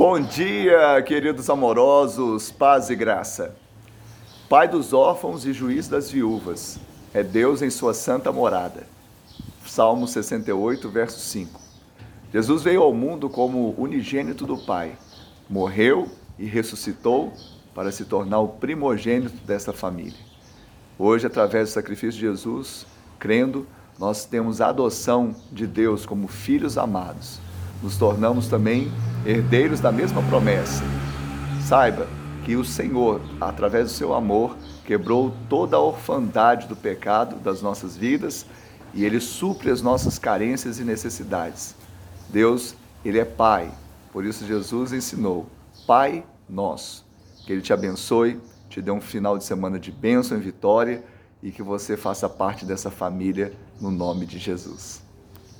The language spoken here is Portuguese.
Bom dia, queridos amorosos, paz e graça. Pai dos órfãos e juiz das viúvas, é Deus em sua santa morada. Salmo 68, verso 5. Jesus veio ao mundo como unigênito do Pai, morreu e ressuscitou para se tornar o primogênito desta família. Hoje, através do sacrifício de Jesus, crendo, nós temos a adoção de Deus como filhos amados. Nos tornamos também herdeiros da mesma promessa. Saiba que o Senhor, através do seu amor, quebrou toda a orfandade do pecado das nossas vidas e ele supre as nossas carências e necessidades. Deus, ele é Pai. Por isso Jesus ensinou: Pai nosso. Que ele te abençoe, te dê um final de semana de bênção e vitória e que você faça parte dessa família no nome de Jesus.